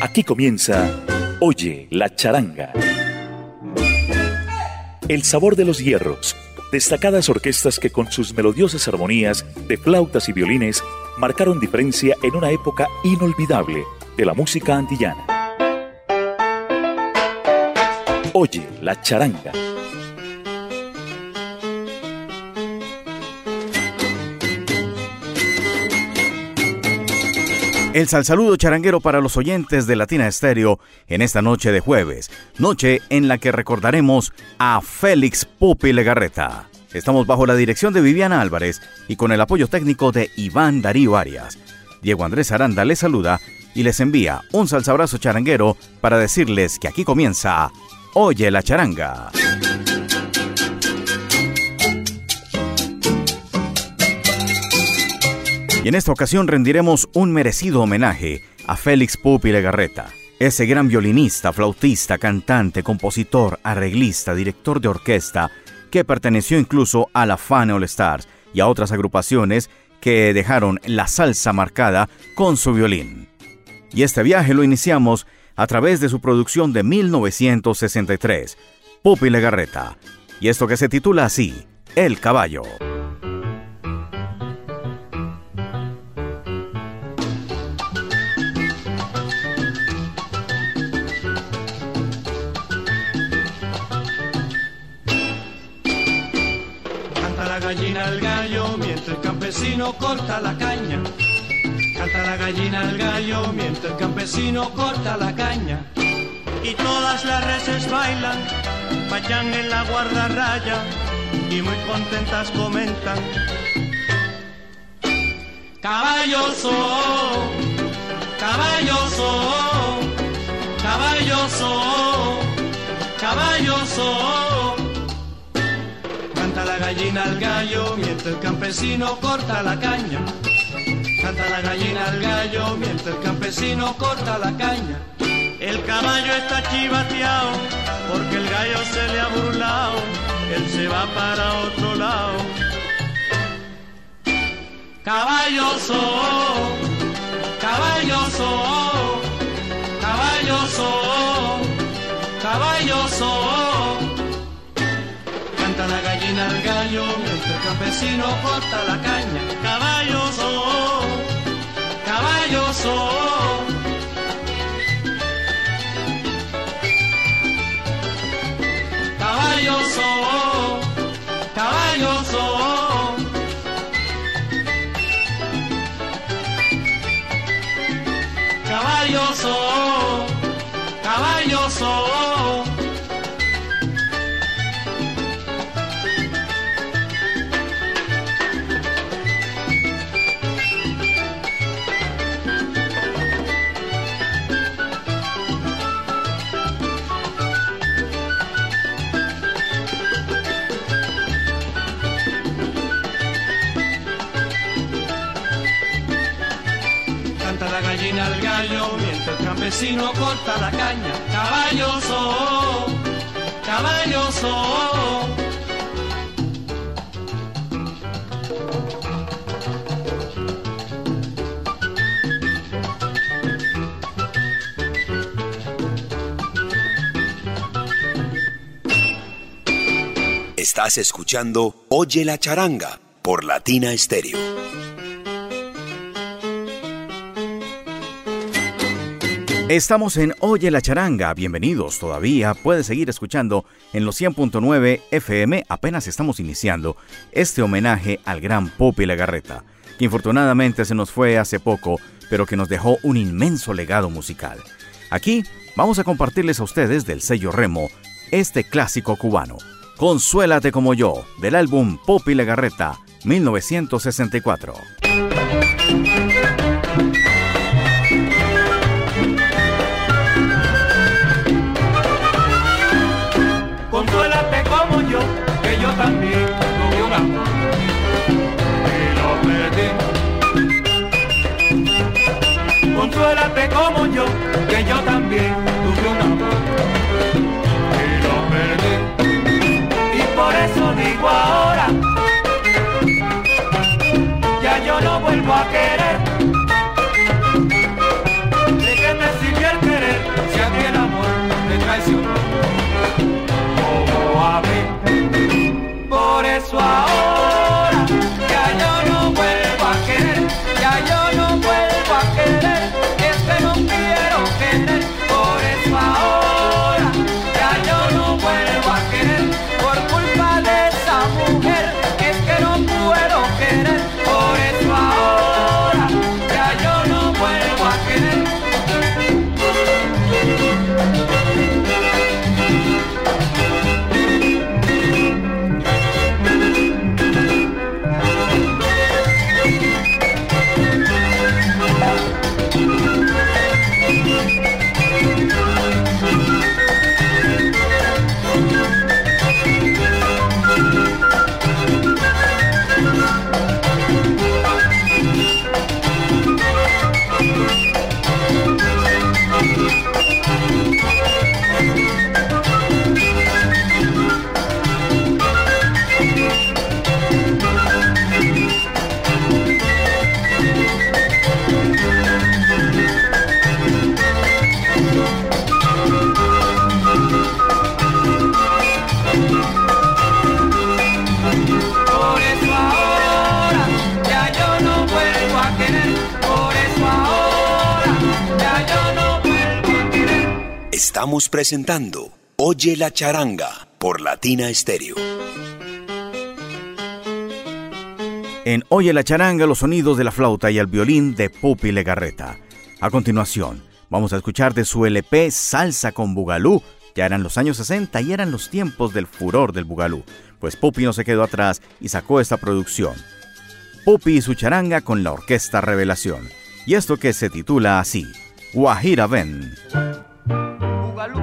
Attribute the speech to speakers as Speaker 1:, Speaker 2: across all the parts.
Speaker 1: Aquí comienza Oye la charanga. El sabor de los hierros, destacadas orquestas que con sus melodiosas armonías de flautas y violines marcaron diferencia en una época inolvidable de la música antillana. Oye la charanga
Speaker 2: El saludo charanguero para los oyentes de Latina Estéreo en esta noche de jueves, noche en la que recordaremos a Félix Pupi Legarreta. Estamos bajo la dirección de Viviana Álvarez y con el apoyo técnico de Iván Darío Arias. Diego Andrés Aranda les saluda y les envía un salsabrazo charanguero para decirles que aquí comienza Oye la charanga. Y en esta ocasión rendiremos un merecido homenaje a Félix Pupi Legarreta, ese gran violinista, flautista, cantante, compositor, arreglista, director de orquesta, que perteneció incluso a la Fan All Stars y a otras agrupaciones que dejaron la salsa marcada con su violín. Y este viaje lo iniciamos a través de su producción de 1963, Pupi Legarreta, y esto que se titula así, El caballo.
Speaker 3: Campesino corta la caña. Canta la gallina al gallo mientras el campesino corta la caña. Y todas las reses bailan, vayan en la guardarraya y muy contentas comentan. Caballoso, caballoso, caballoso, caballoso gallina al gallo mientras el campesino corta la caña. Canta la gallina al gallo mientras el campesino corta la caña. El caballo está chivateado porque el gallo se le ha burlado. Él se va para otro lado. Caballoso, caballoso, caballoso, caballoso la gallina al gallo, mientras el campesino corta la caña. Caballoso, caballoso. Caballoso, campesino corta la caña. Caballoso, caballoso.
Speaker 4: Estás escuchando Oye la charanga por Latina Stereo.
Speaker 2: Estamos en Oye la Charanga, bienvenidos todavía, puedes seguir escuchando en los 100.9 FM, apenas estamos iniciando este homenaje al gran Popi Lagarreta, que infortunadamente se nos fue hace poco, pero que nos dejó un inmenso legado musical. Aquí vamos a compartirles a ustedes del sello Remo este clásico cubano, Consuélate como yo, del álbum Popi Lagarreta, 1964.
Speaker 3: Yo también
Speaker 4: Estamos presentando Oye la charanga por Latina Stereo.
Speaker 2: En Oye la charanga los sonidos de la flauta y el violín de Pupi Legarreta. A continuación, vamos a escuchar de su LP Salsa con Bugalú. Ya eran los años 60 y eran los tiempos del furor del Bugalú, pues Pupi no se quedó atrás y sacó esta producción. Pupi y su charanga con la Orquesta Revelación. Y esto que se titula así, Guajira Ven.
Speaker 3: Bugalú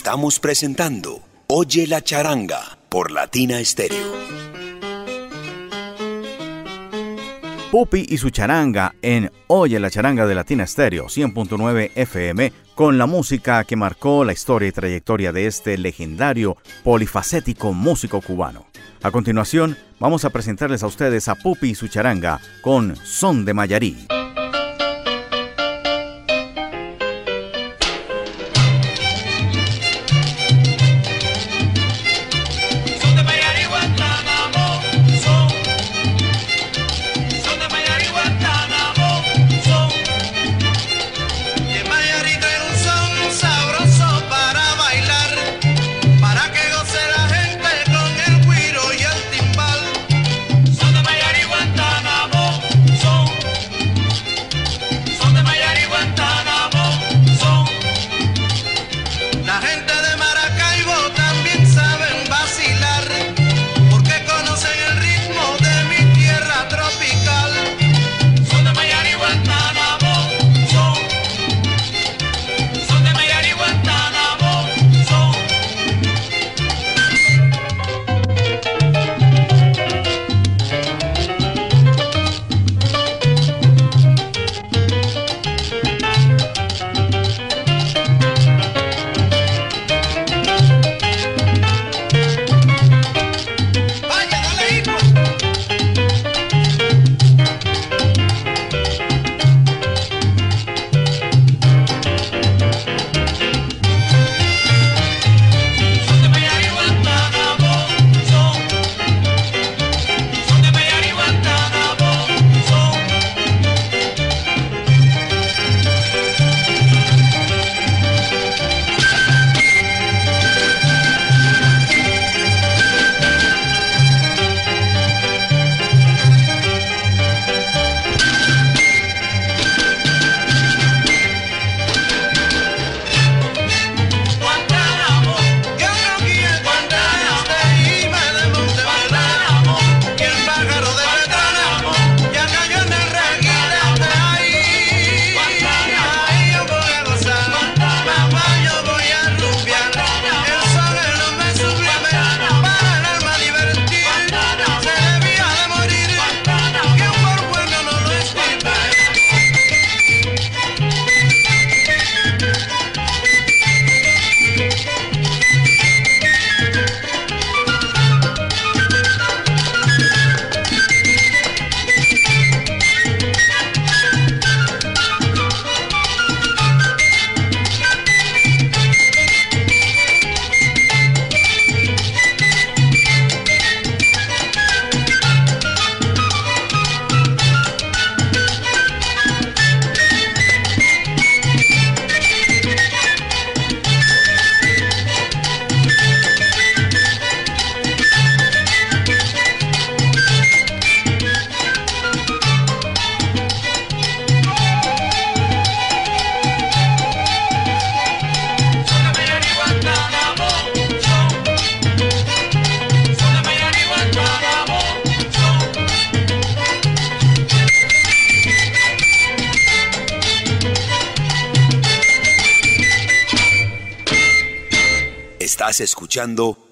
Speaker 4: Estamos presentando Oye la charanga por Latina Stereo.
Speaker 5: Pupi y su charanga en Oye la charanga de Latina Stereo 100.9 FM con la música que marcó la historia y trayectoria de este legendario polifacético músico cubano. A continuación, vamos a presentarles a ustedes a Pupi y su charanga con Son de Mayarí.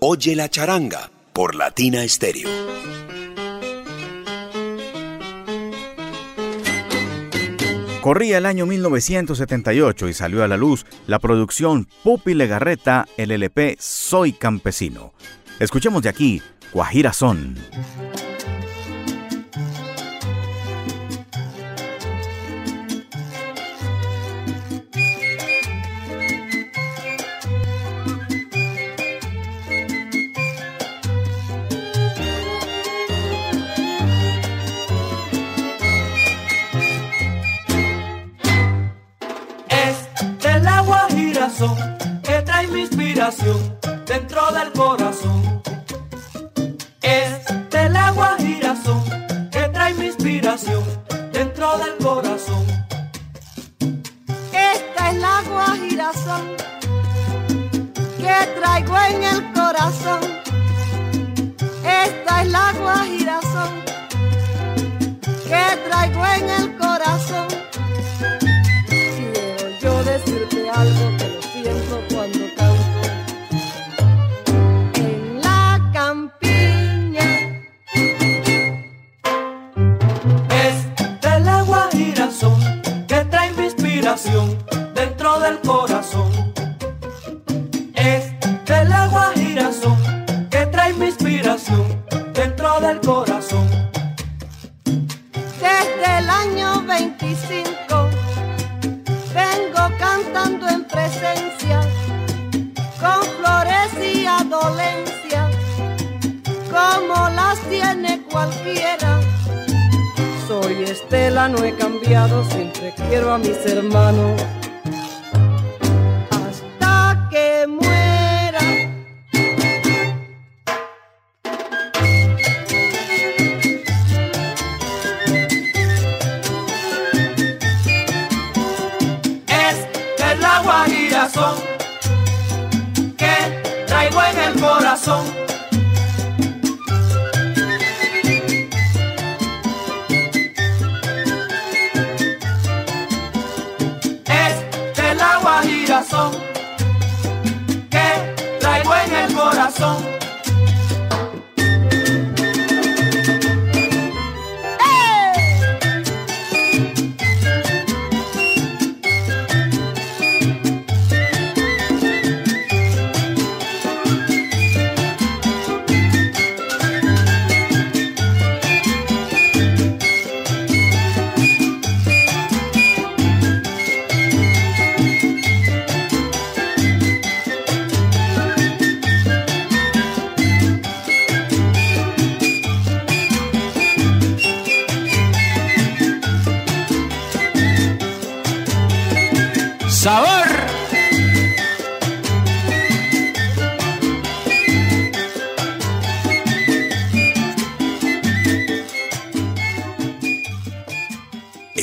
Speaker 4: Oye la charanga por Latina Stereo.
Speaker 5: Corría el año 1978 y salió a la luz la producción Pupi Legarreta, el LP Soy Campesino. Escuchemos de aquí Guajira Son.
Speaker 3: Que trae mi inspiración dentro del corazón. Es del agua girasol que trae mi inspiración dentro del corazón.
Speaker 6: Esta es la agua que traigo en el corazón. Esta es la agua que traigo en el corazón. Quiero yo decirte algo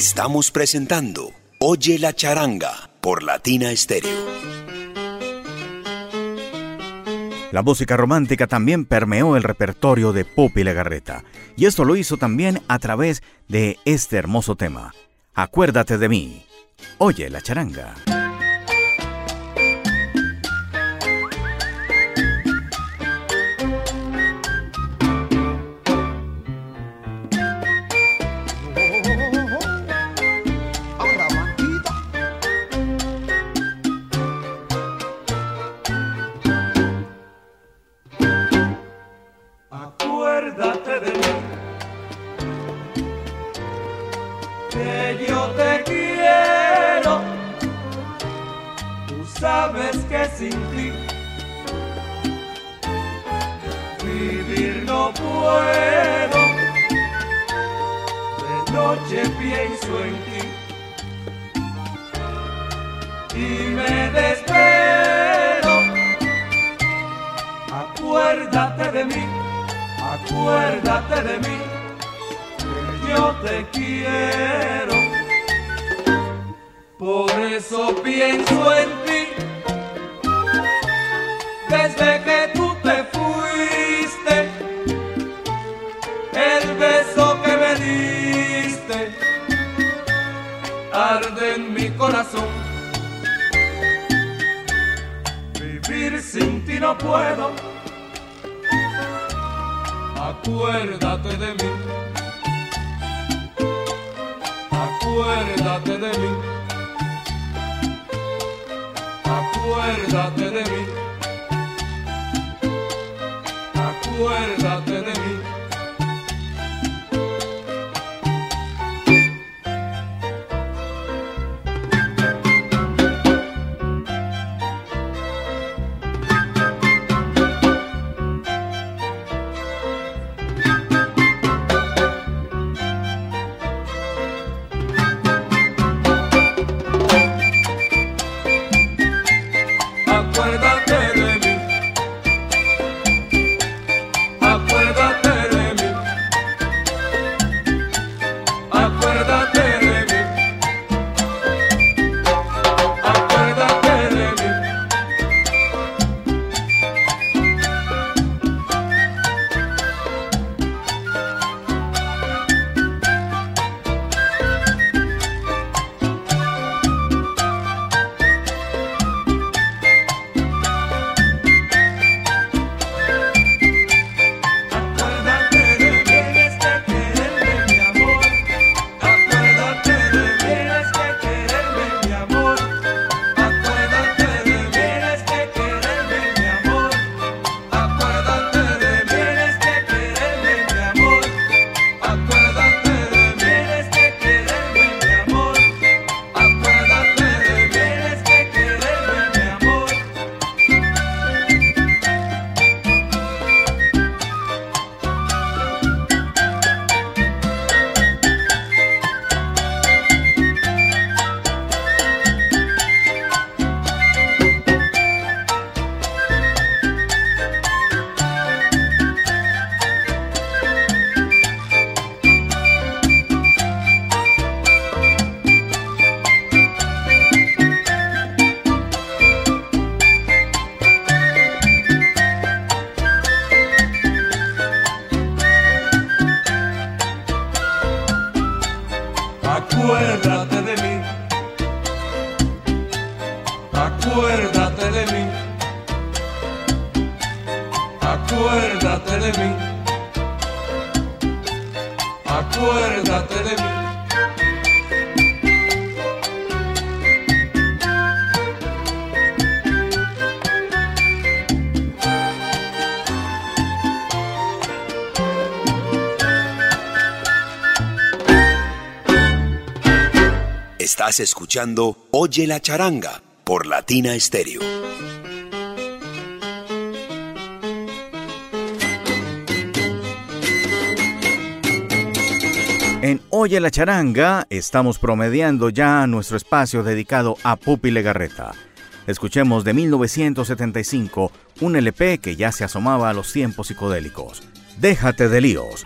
Speaker 4: Estamos presentando Oye la charanga por Latina Stereo.
Speaker 7: La música romántica también permeó el repertorio de Popi Legarreta, y esto lo hizo también a través de este hermoso tema, Acuérdate de mí. Oye la charanga.
Speaker 8: Acuérdate de mí, acuérdate de mí.
Speaker 4: Estás escuchando Oye la charanga por Latina Stereo.
Speaker 3: En Oye la charanga estamos promediando ya nuestro espacio dedicado a Pupi Legarreta. Escuchemos de 1975 un LP que ya se asomaba a los tiempos psicodélicos. Déjate de líos.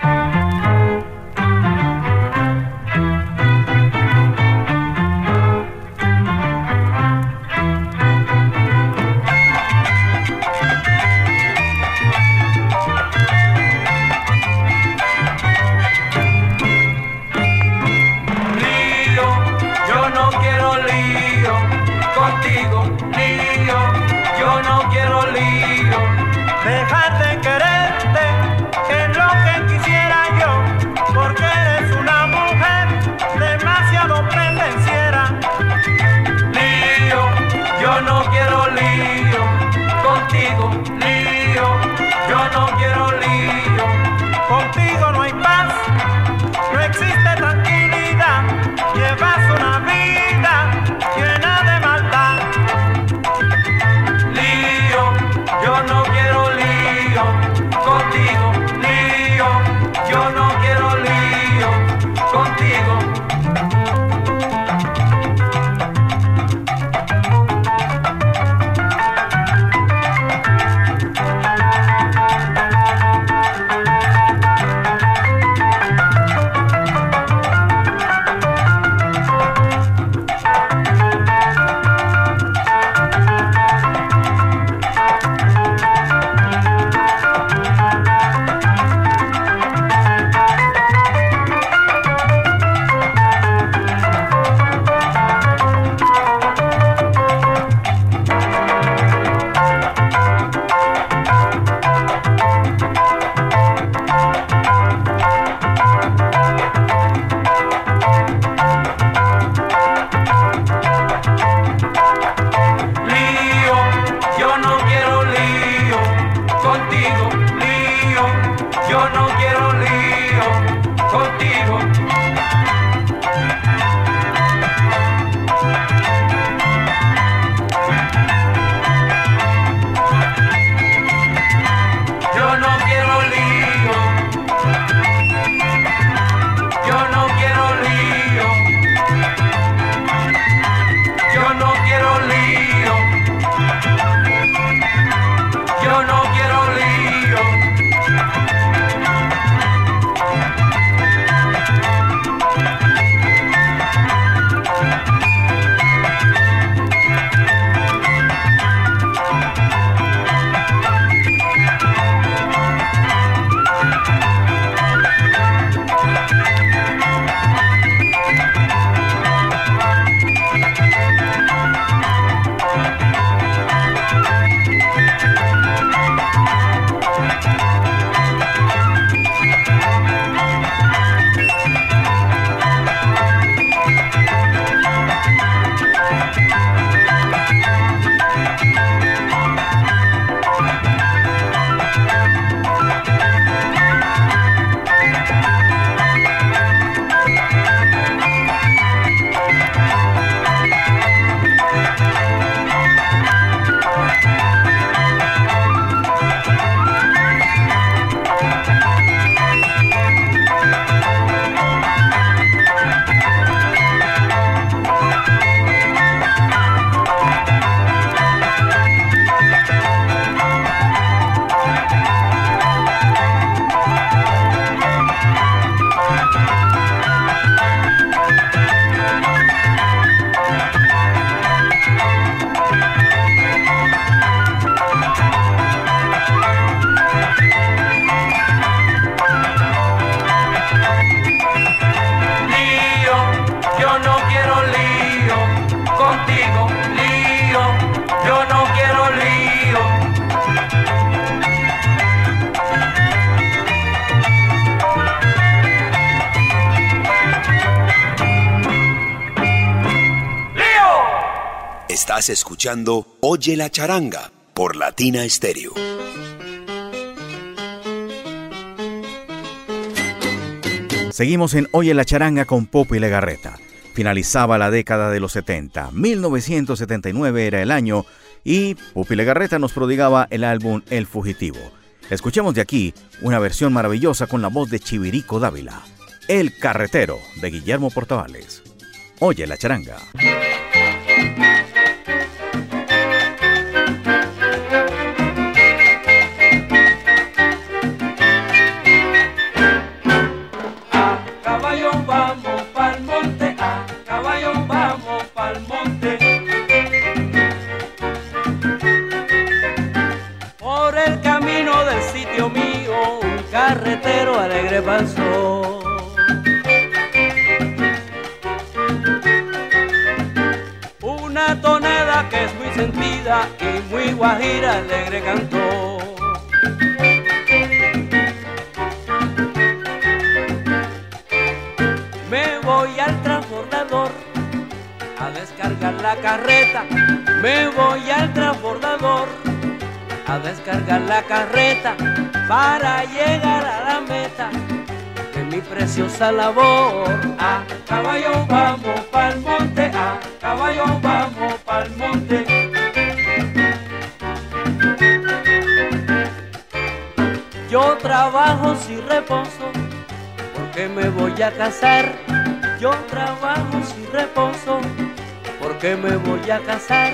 Speaker 4: Oye la charanga por Latina Stereo.
Speaker 2: Seguimos en Oye la charanga con Popo y Legarreta. Finalizaba la década de los 70. 1979 era el año y Pupi Legarreta nos prodigaba el álbum El Fugitivo. Escuchemos de aquí una versión maravillosa con la voz de Chivirico Dávila, El Carretero de Guillermo Portavales. Oye la charanga.
Speaker 3: Pasó. Una tonada que es muy sentida y muy guajira alegre cantó. Me voy al transbordador a descargar la carreta. Me voy al transbordador a descargar la carreta para llegar a la meta de mi preciosa labor. A caballo vamos pa'l monte, a caballo vamos pa'l monte. Yo trabajo sin reposo porque me voy a casar. Yo trabajo sin reposo porque me voy a casar.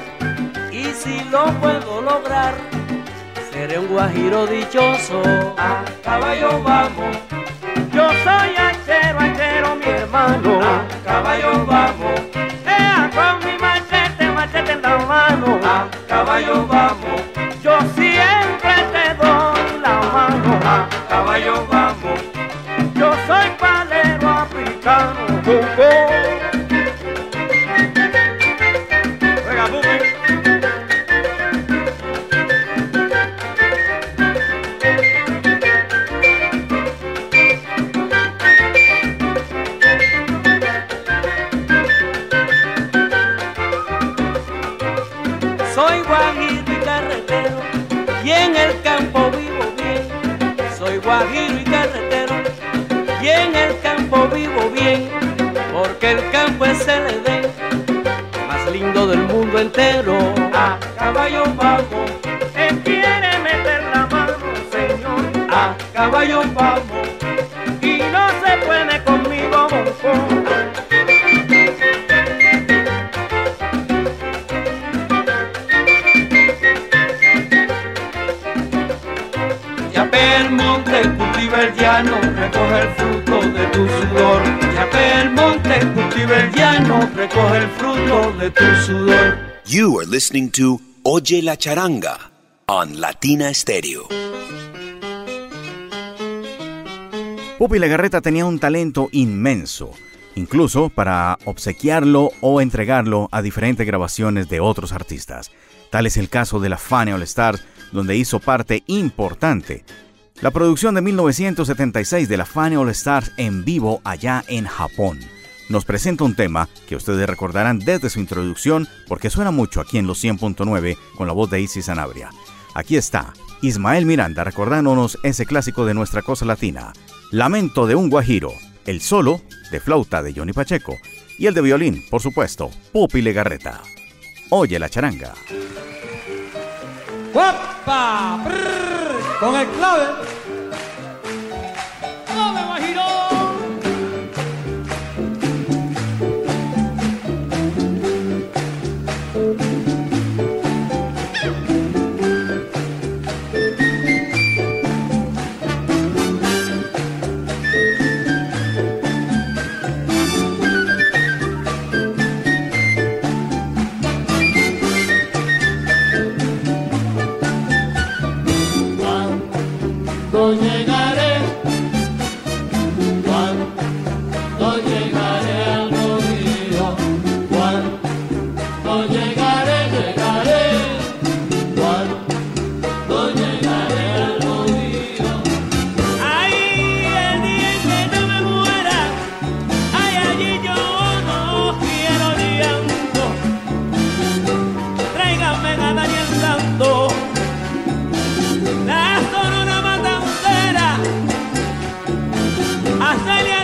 Speaker 3: Y si lo puedo lograr, seré un guajiro dichoso. A caballo vamos, yo soy achero, achero, mi hermano. A caballo vamos, ea con mi machete, machete en la mano. A caballo vamos, yo siempre te doy la mano. A caballo vamos, bien porque el campo es el edén más lindo del mundo entero. A caballo vamos él quiere meter la mano señor. A caballo vamos y no se puede conmigo el llano, recoge el fruto de tu sudor. Ya el monte, cultiva el llano, recoge el fruto de tu sudor.
Speaker 4: You are listening to Oye la Charanga on Latina Stereo.
Speaker 2: Pupi Legarreta tenía un talento inmenso, incluso para obsequiarlo o entregarlo a diferentes grabaciones de otros artistas. Tal es el caso de la Fane All Stars, donde hizo parte importante la producción de 1976 de la Funny All Stars en vivo allá en Japón. Nos presenta un tema que ustedes recordarán desde su introducción porque suena mucho aquí en los 100.9 con la voz de Isis Sanabria. Aquí está Ismael Miranda recordándonos ese clásico de nuestra cosa latina, Lamento de un Guajiro, el solo de flauta de Johnny Pacheco y el de violín, por supuesto, Pupi Legarreta. Oye la charanga.
Speaker 3: Con el clave.
Speaker 9: Australia!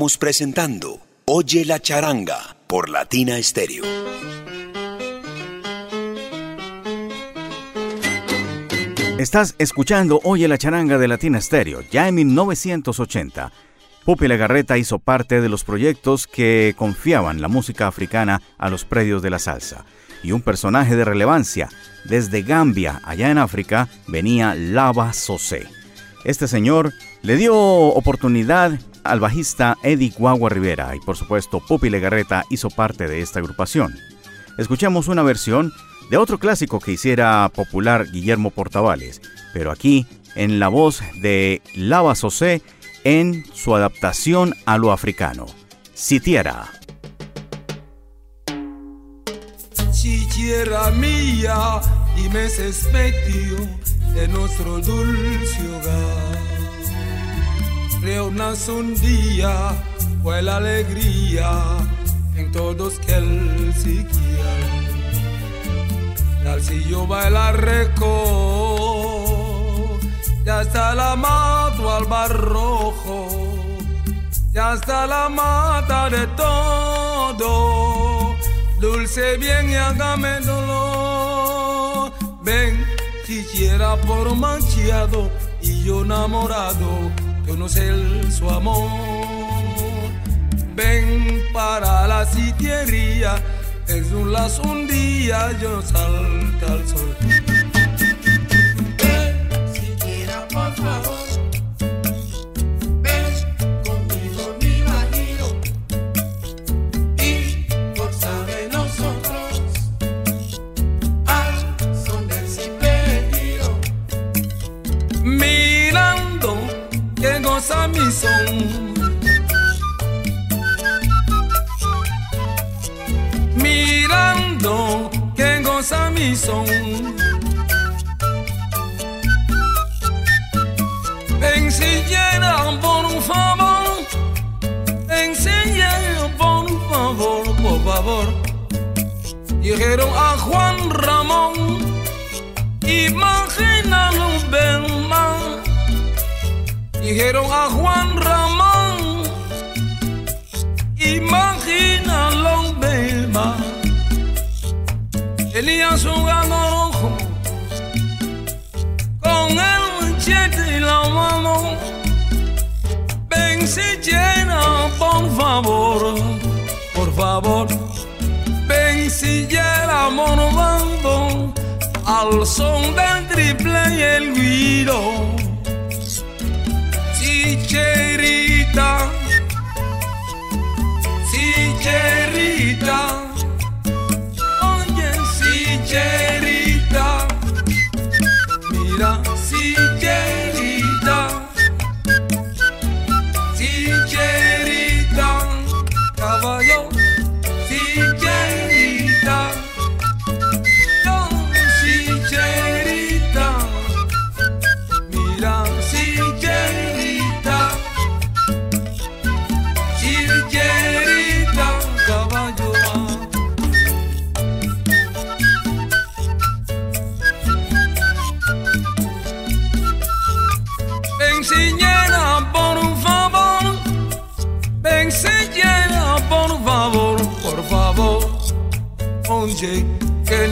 Speaker 4: Estamos presentando Oye la charanga por Latina Estéreo.
Speaker 2: Estás escuchando Oye la charanga de Latina Estéreo, ya en 1980. Pupi Legarreta hizo parte de los proyectos que confiaban la música africana a los predios de la salsa. Y un personaje de relevancia, desde Gambia, allá en África, venía Lava Sosé. Este señor le dio oportunidad al bajista Eddie Guagua Rivera y por supuesto Pupi Legarreta hizo parte de esta agrupación. Escuchamos una versión de otro clásico que hiciera popular Guillermo Portavales, pero aquí en la voz de Lava Sosé en su adaptación a lo africano. Sitiera.
Speaker 7: mía y me nuestro dulce hogar reúnas un día, fue la alegría en todos que él siquiera. Dalcillo baila reco, ya está la mato al barrojo, ya está la mata de todo, dulce bien y hágame dolor. Ven, siquiera por manchado y yo enamorado conocer su amor. Ven para la sitiería, es un lazo un día, yo salta al sol. à maison. Mirando quem goza à maison. Ensinheira, por favor. Ensinheira, por favor, por favor. Dijeron a Juan Ramón, imagínalo, ven. Dijeron a Juan Ramón, imagínalo, más. Elías jugando rojo con el machete y la mano. Ven si llena, por favor, por favor. Ven si llena, bando al son del triple y el guiro. Si cherita,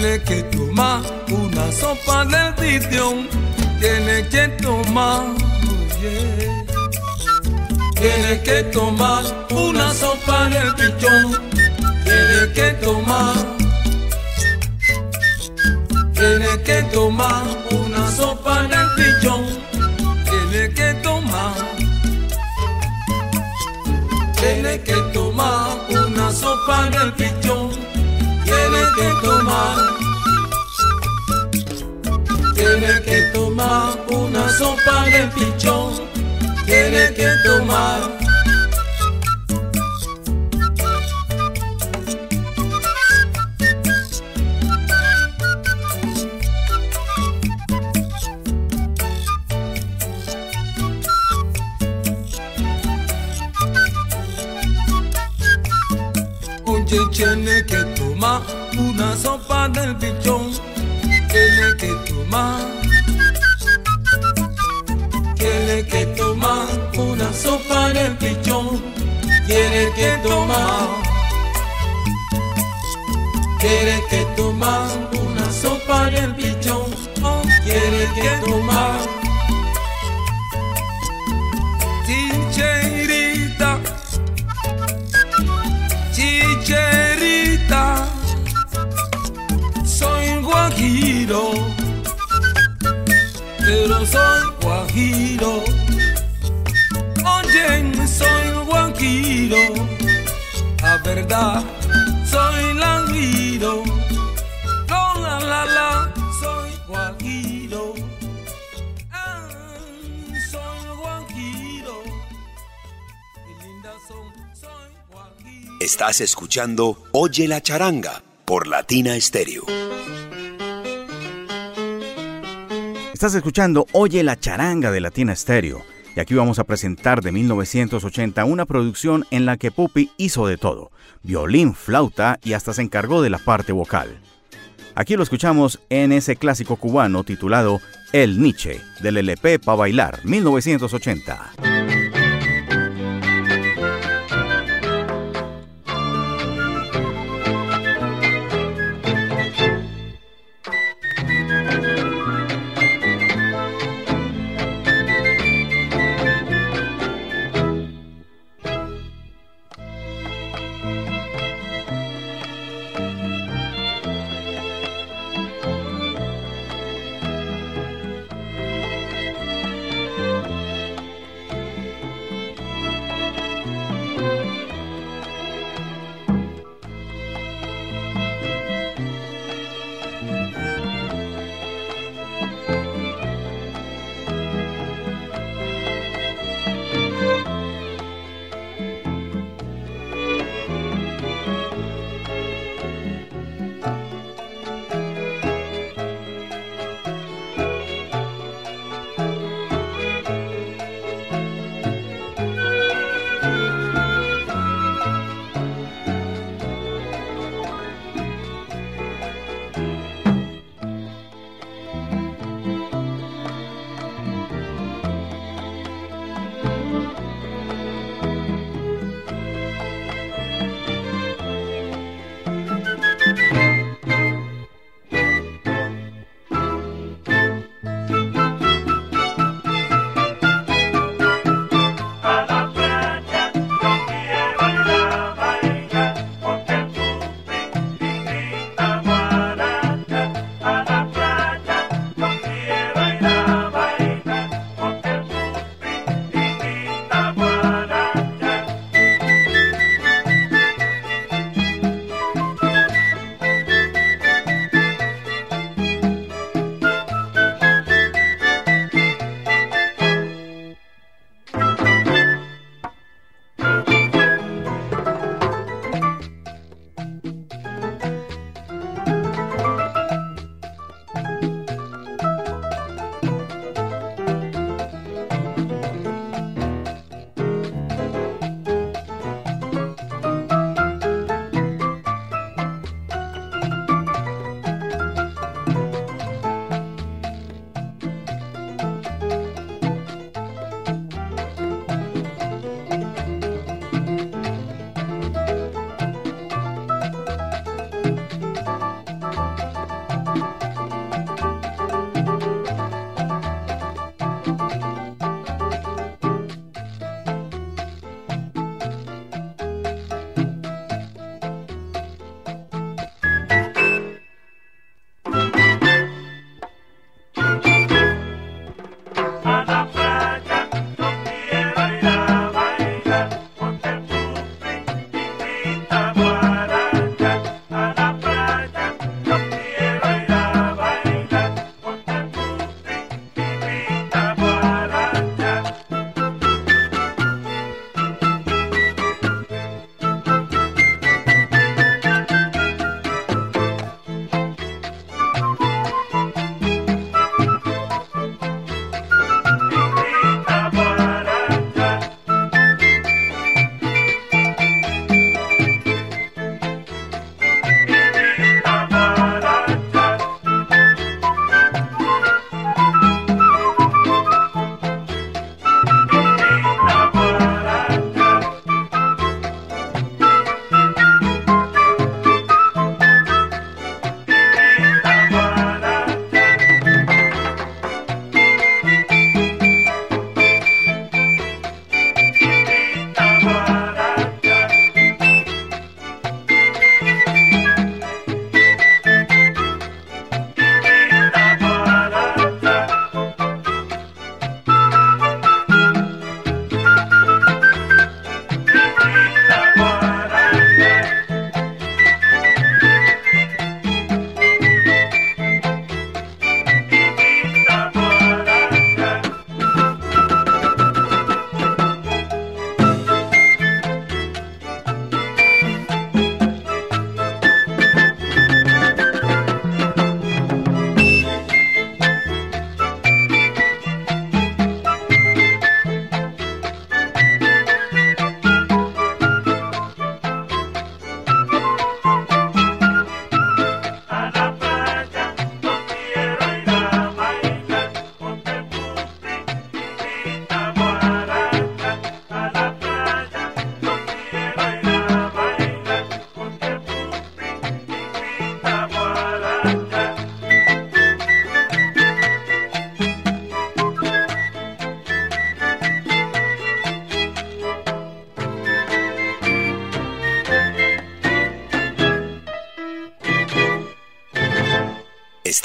Speaker 7: tiene que tomar una sopa del pichón, tiene que tomar, tiene que tomar una sopa del pichón, tiene que tomar, tiene que tomar una sopa del pichón, tiene que tomar, tiene que tomar una sopa del pichón tiene que tomar, tiene que tomar una sopa de pichón, tiene que tomar. Sopa del pichón. Tiene que tomar. Tiene que tomar una sopa del pichón. Tiene que tomar. Tiene que tomar una sopa del pichón. Tiene que tomar. Soy guajiro. Oye, soy guajiro. La verdad, soy languido. No, la, la, la, soy guajiro. Ah, soy guajiro. Qué lindas son, soy guajiro.
Speaker 4: Estás escuchando Oye la charanga por Latina Stereo.
Speaker 2: Estás escuchando Oye la charanga de Latina Stereo. Y aquí vamos a presentar de 1980 una producción en la que Pupi hizo de todo. Violín, flauta y hasta se encargó de la parte vocal. Aquí lo escuchamos en ese clásico cubano titulado El Nietzsche, del LP Pa' Bailar, 1980.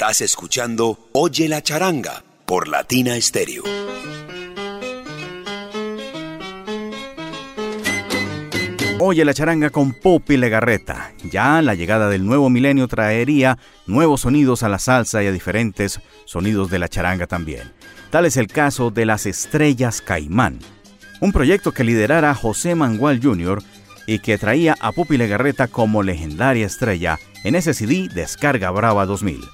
Speaker 4: Estás escuchando Oye la charanga por Latina Stereo.
Speaker 2: Oye la charanga con Popi Legarreta. Ya la llegada del nuevo milenio traería nuevos sonidos a la salsa y a diferentes sonidos de la charanga también. Tal es el caso de las Estrellas Caimán, un proyecto que liderara José Mangual Jr. y que traía a Popi Legarreta como legendaria estrella en ese CD Descarga Brava 2000.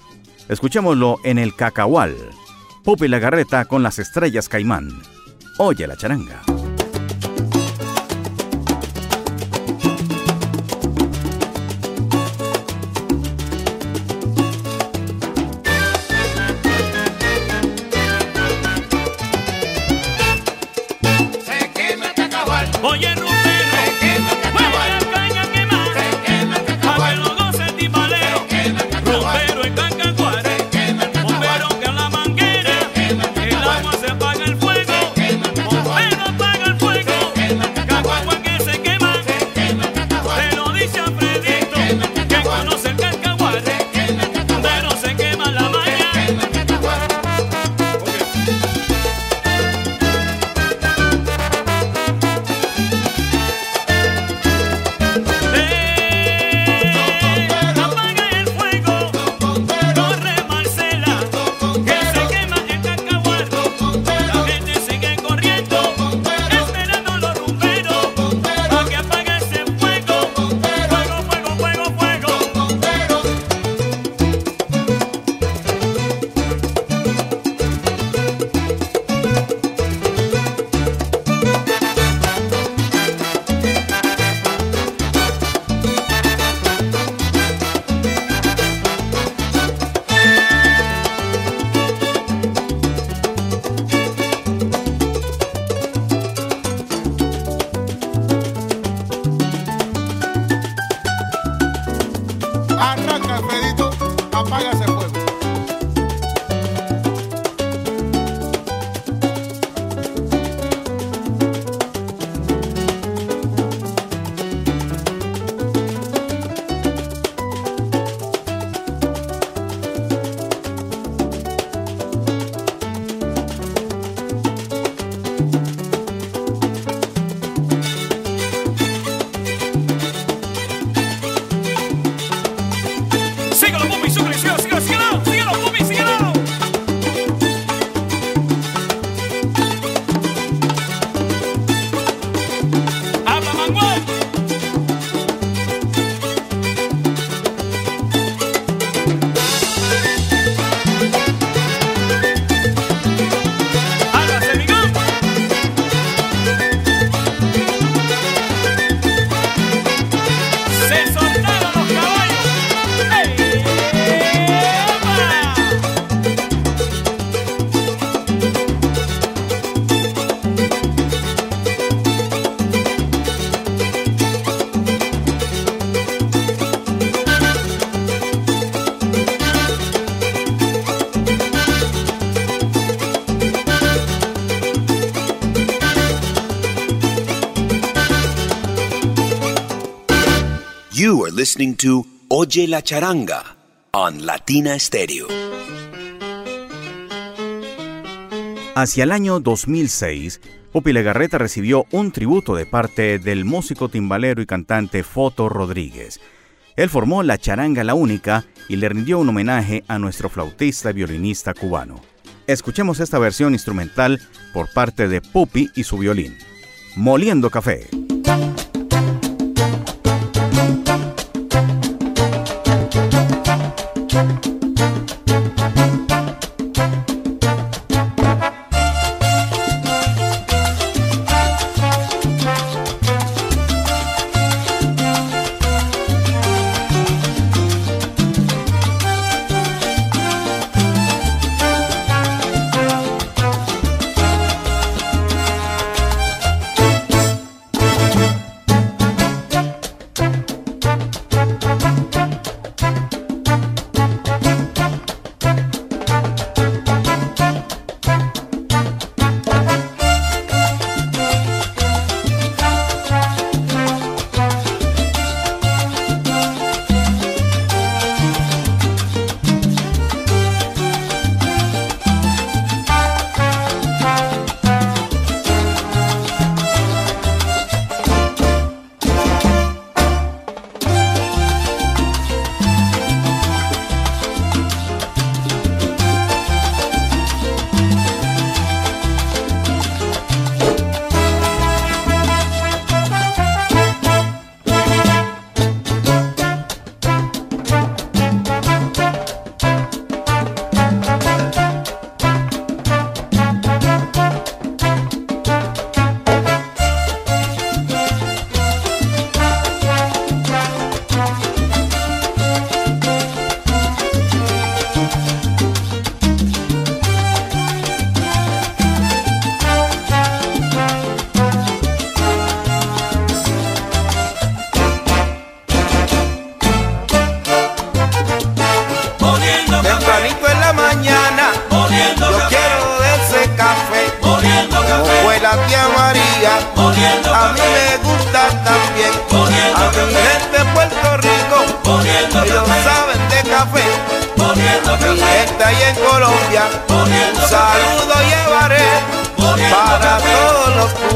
Speaker 2: Escuchémoslo en el Cacahual. Popi Legarreta con las Estrellas Caimán. Oye la charanga. Arranca, el Pedito, apágase.
Speaker 4: Listening to Oye la Charanga on Latina Stereo.
Speaker 2: Hacia el año 2006, Popi Legarreta recibió un tributo de parte del músico timbalero y cantante Foto Rodríguez. Él formó La Charanga La Única y le rindió un homenaje a nuestro flautista y violinista cubano. Escuchemos esta versión instrumental por parte de Pupi y su violín. Moliendo Café.
Speaker 5: Música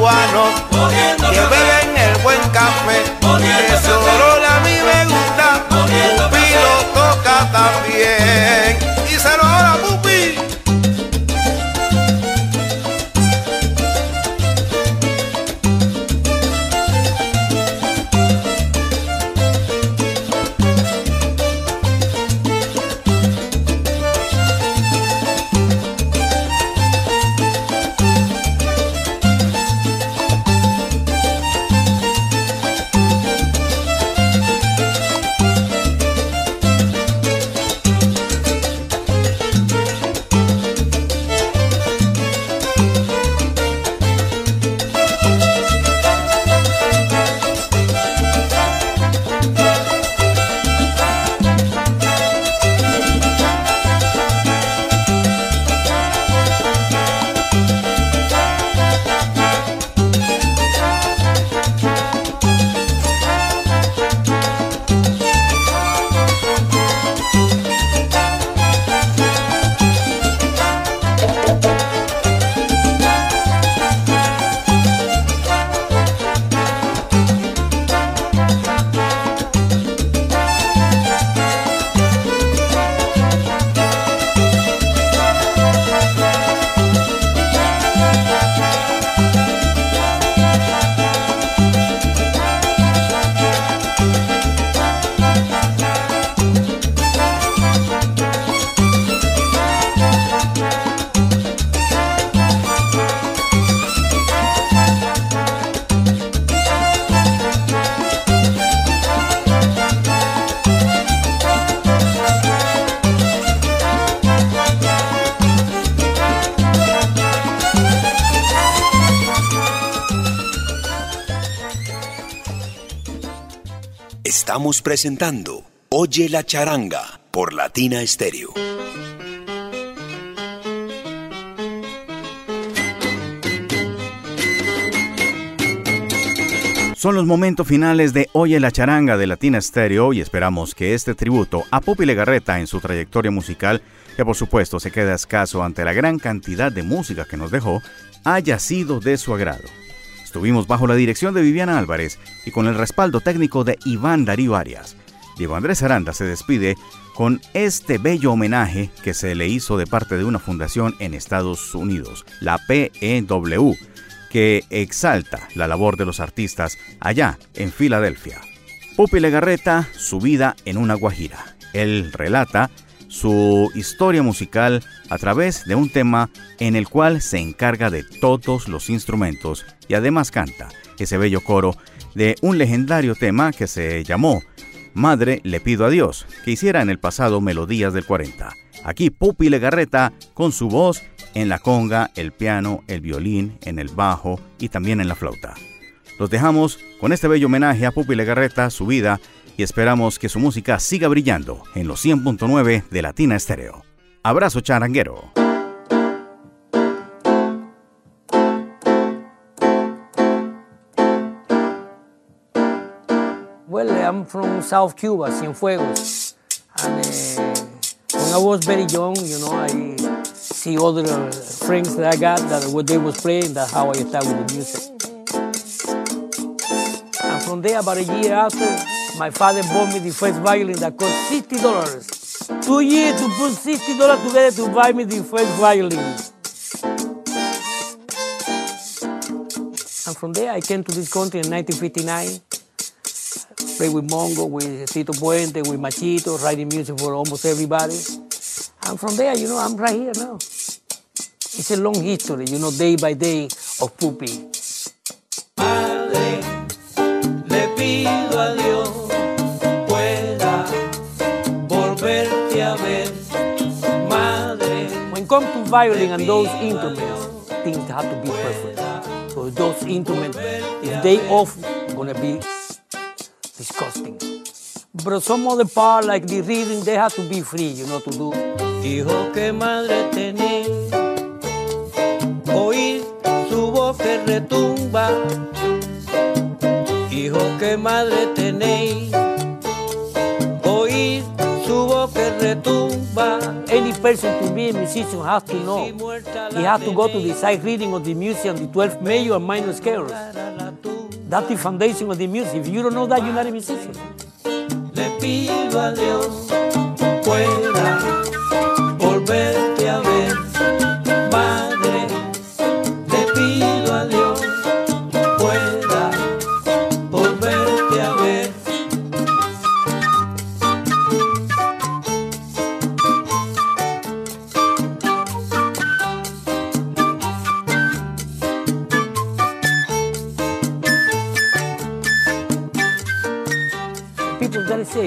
Speaker 5: cubanos que beben el buen café.
Speaker 4: Estamos presentando Oye la charanga por Latina Stereo.
Speaker 2: Son los momentos finales de Oye la charanga de Latina Stereo y esperamos que este tributo a Pupi Legarreta en su trayectoria musical, que por supuesto se queda escaso ante la gran cantidad de música que nos dejó, haya sido de su agrado. Estuvimos bajo la dirección de Viviana Álvarez y con el respaldo técnico de Iván Darío Arias. Diego Andrés Aranda se despide con este bello homenaje que se le hizo de parte de una fundación en Estados Unidos, la PEW que exalta la labor de los artistas allá en Filadelfia. Pupi Legarreta, su vida en una guajira. Él relata su historia musical a través de un tema en el cual se encarga de todos los instrumentos y además canta ese bello coro de un legendario tema que se llamó Madre le pido a Dios, que hiciera en el pasado Melodías del 40. Aquí Pupi Legarreta con su voz en la conga, el piano, el violín, en el bajo y también en la flauta. Los dejamos con este bello homenaje a Pupi Legarreta, su vida, y esperamos que su música siga brillando en los 100.9 de Latina Estéreo. Abrazo charanguero.
Speaker 10: Well, I'm from South Cuba, Cienfuegos. And uh, when I was very young, you know, I see other friends that I got that what they was playing, that's how I started with the music. And from there, about a year after, my father bought me the first violin that cost sixty dollars. Two years to put sixty dollars together to buy me the first violin. And from there, I came to this country in 1959. Played with Mongo, with Tito Puente, with Machito, writing music for almost everybody. And from there, you know, I'm right here now. It's a long history, you know, day by day of Pupi. Violin and those instruments, things have to be perfect. So those instruments, if they off, gonna be disgusting. But some other part, like the reading, they have to be free, you know, to do.
Speaker 3: Hijo que madre tenés, oír
Speaker 10: retumba. Hijo que madre tenéis, Any person to be a musician has to know. He has to go to the sight reading of the music the 12 major and minor scales. That's the foundation of the music. If you don't know that, you're not a musician.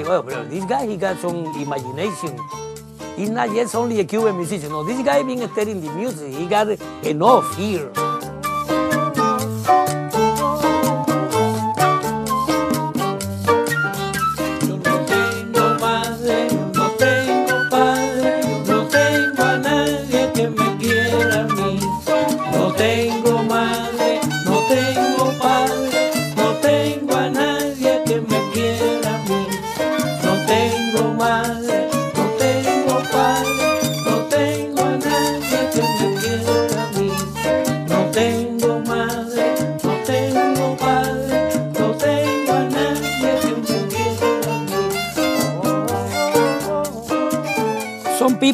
Speaker 10: Well, this guy, he got some imagination. He's not just only a Cuban musician. No, this guy being a studying the music, he got enough here.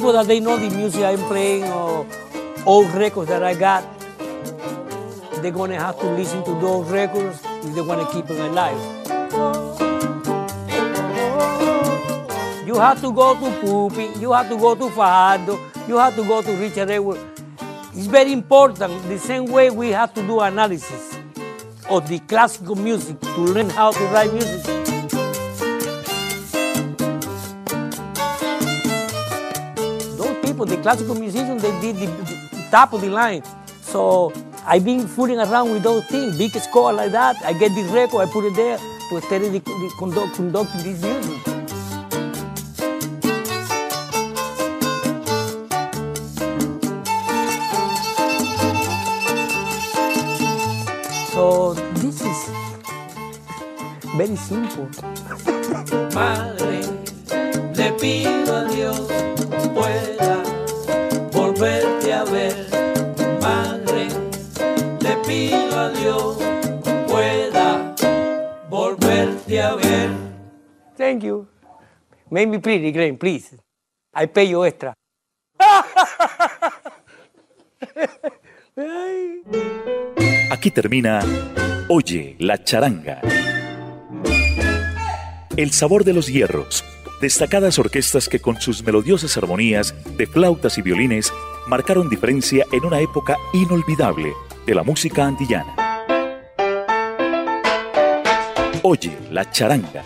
Speaker 10: People that they know the music I'm playing or old records that I got, they're gonna have to listen to those records if they wanna keep them alive. You have to go to Pupi, you have to go to Fajardo, you have to go to Richard Edwards. It's very important, the same way we have to do analysis of the classical music to learn how to write music. Classical musicians, they did the, the top of the line. So I've been fooling around with those things, big score like that. I get this record, I put it there to study the, conduct, conducting this music. So this is very simple.
Speaker 3: Madre, le pido a Dios
Speaker 10: Thank you. Make me pretty, Glenn, please. I pay you extra.
Speaker 1: Aquí termina Oye la charanga. El sabor de los hierros. Destacadas orquestas que con sus melodiosas armonías de flautas y violines marcaron diferencia en una época inolvidable de la música antillana. Oye la charanga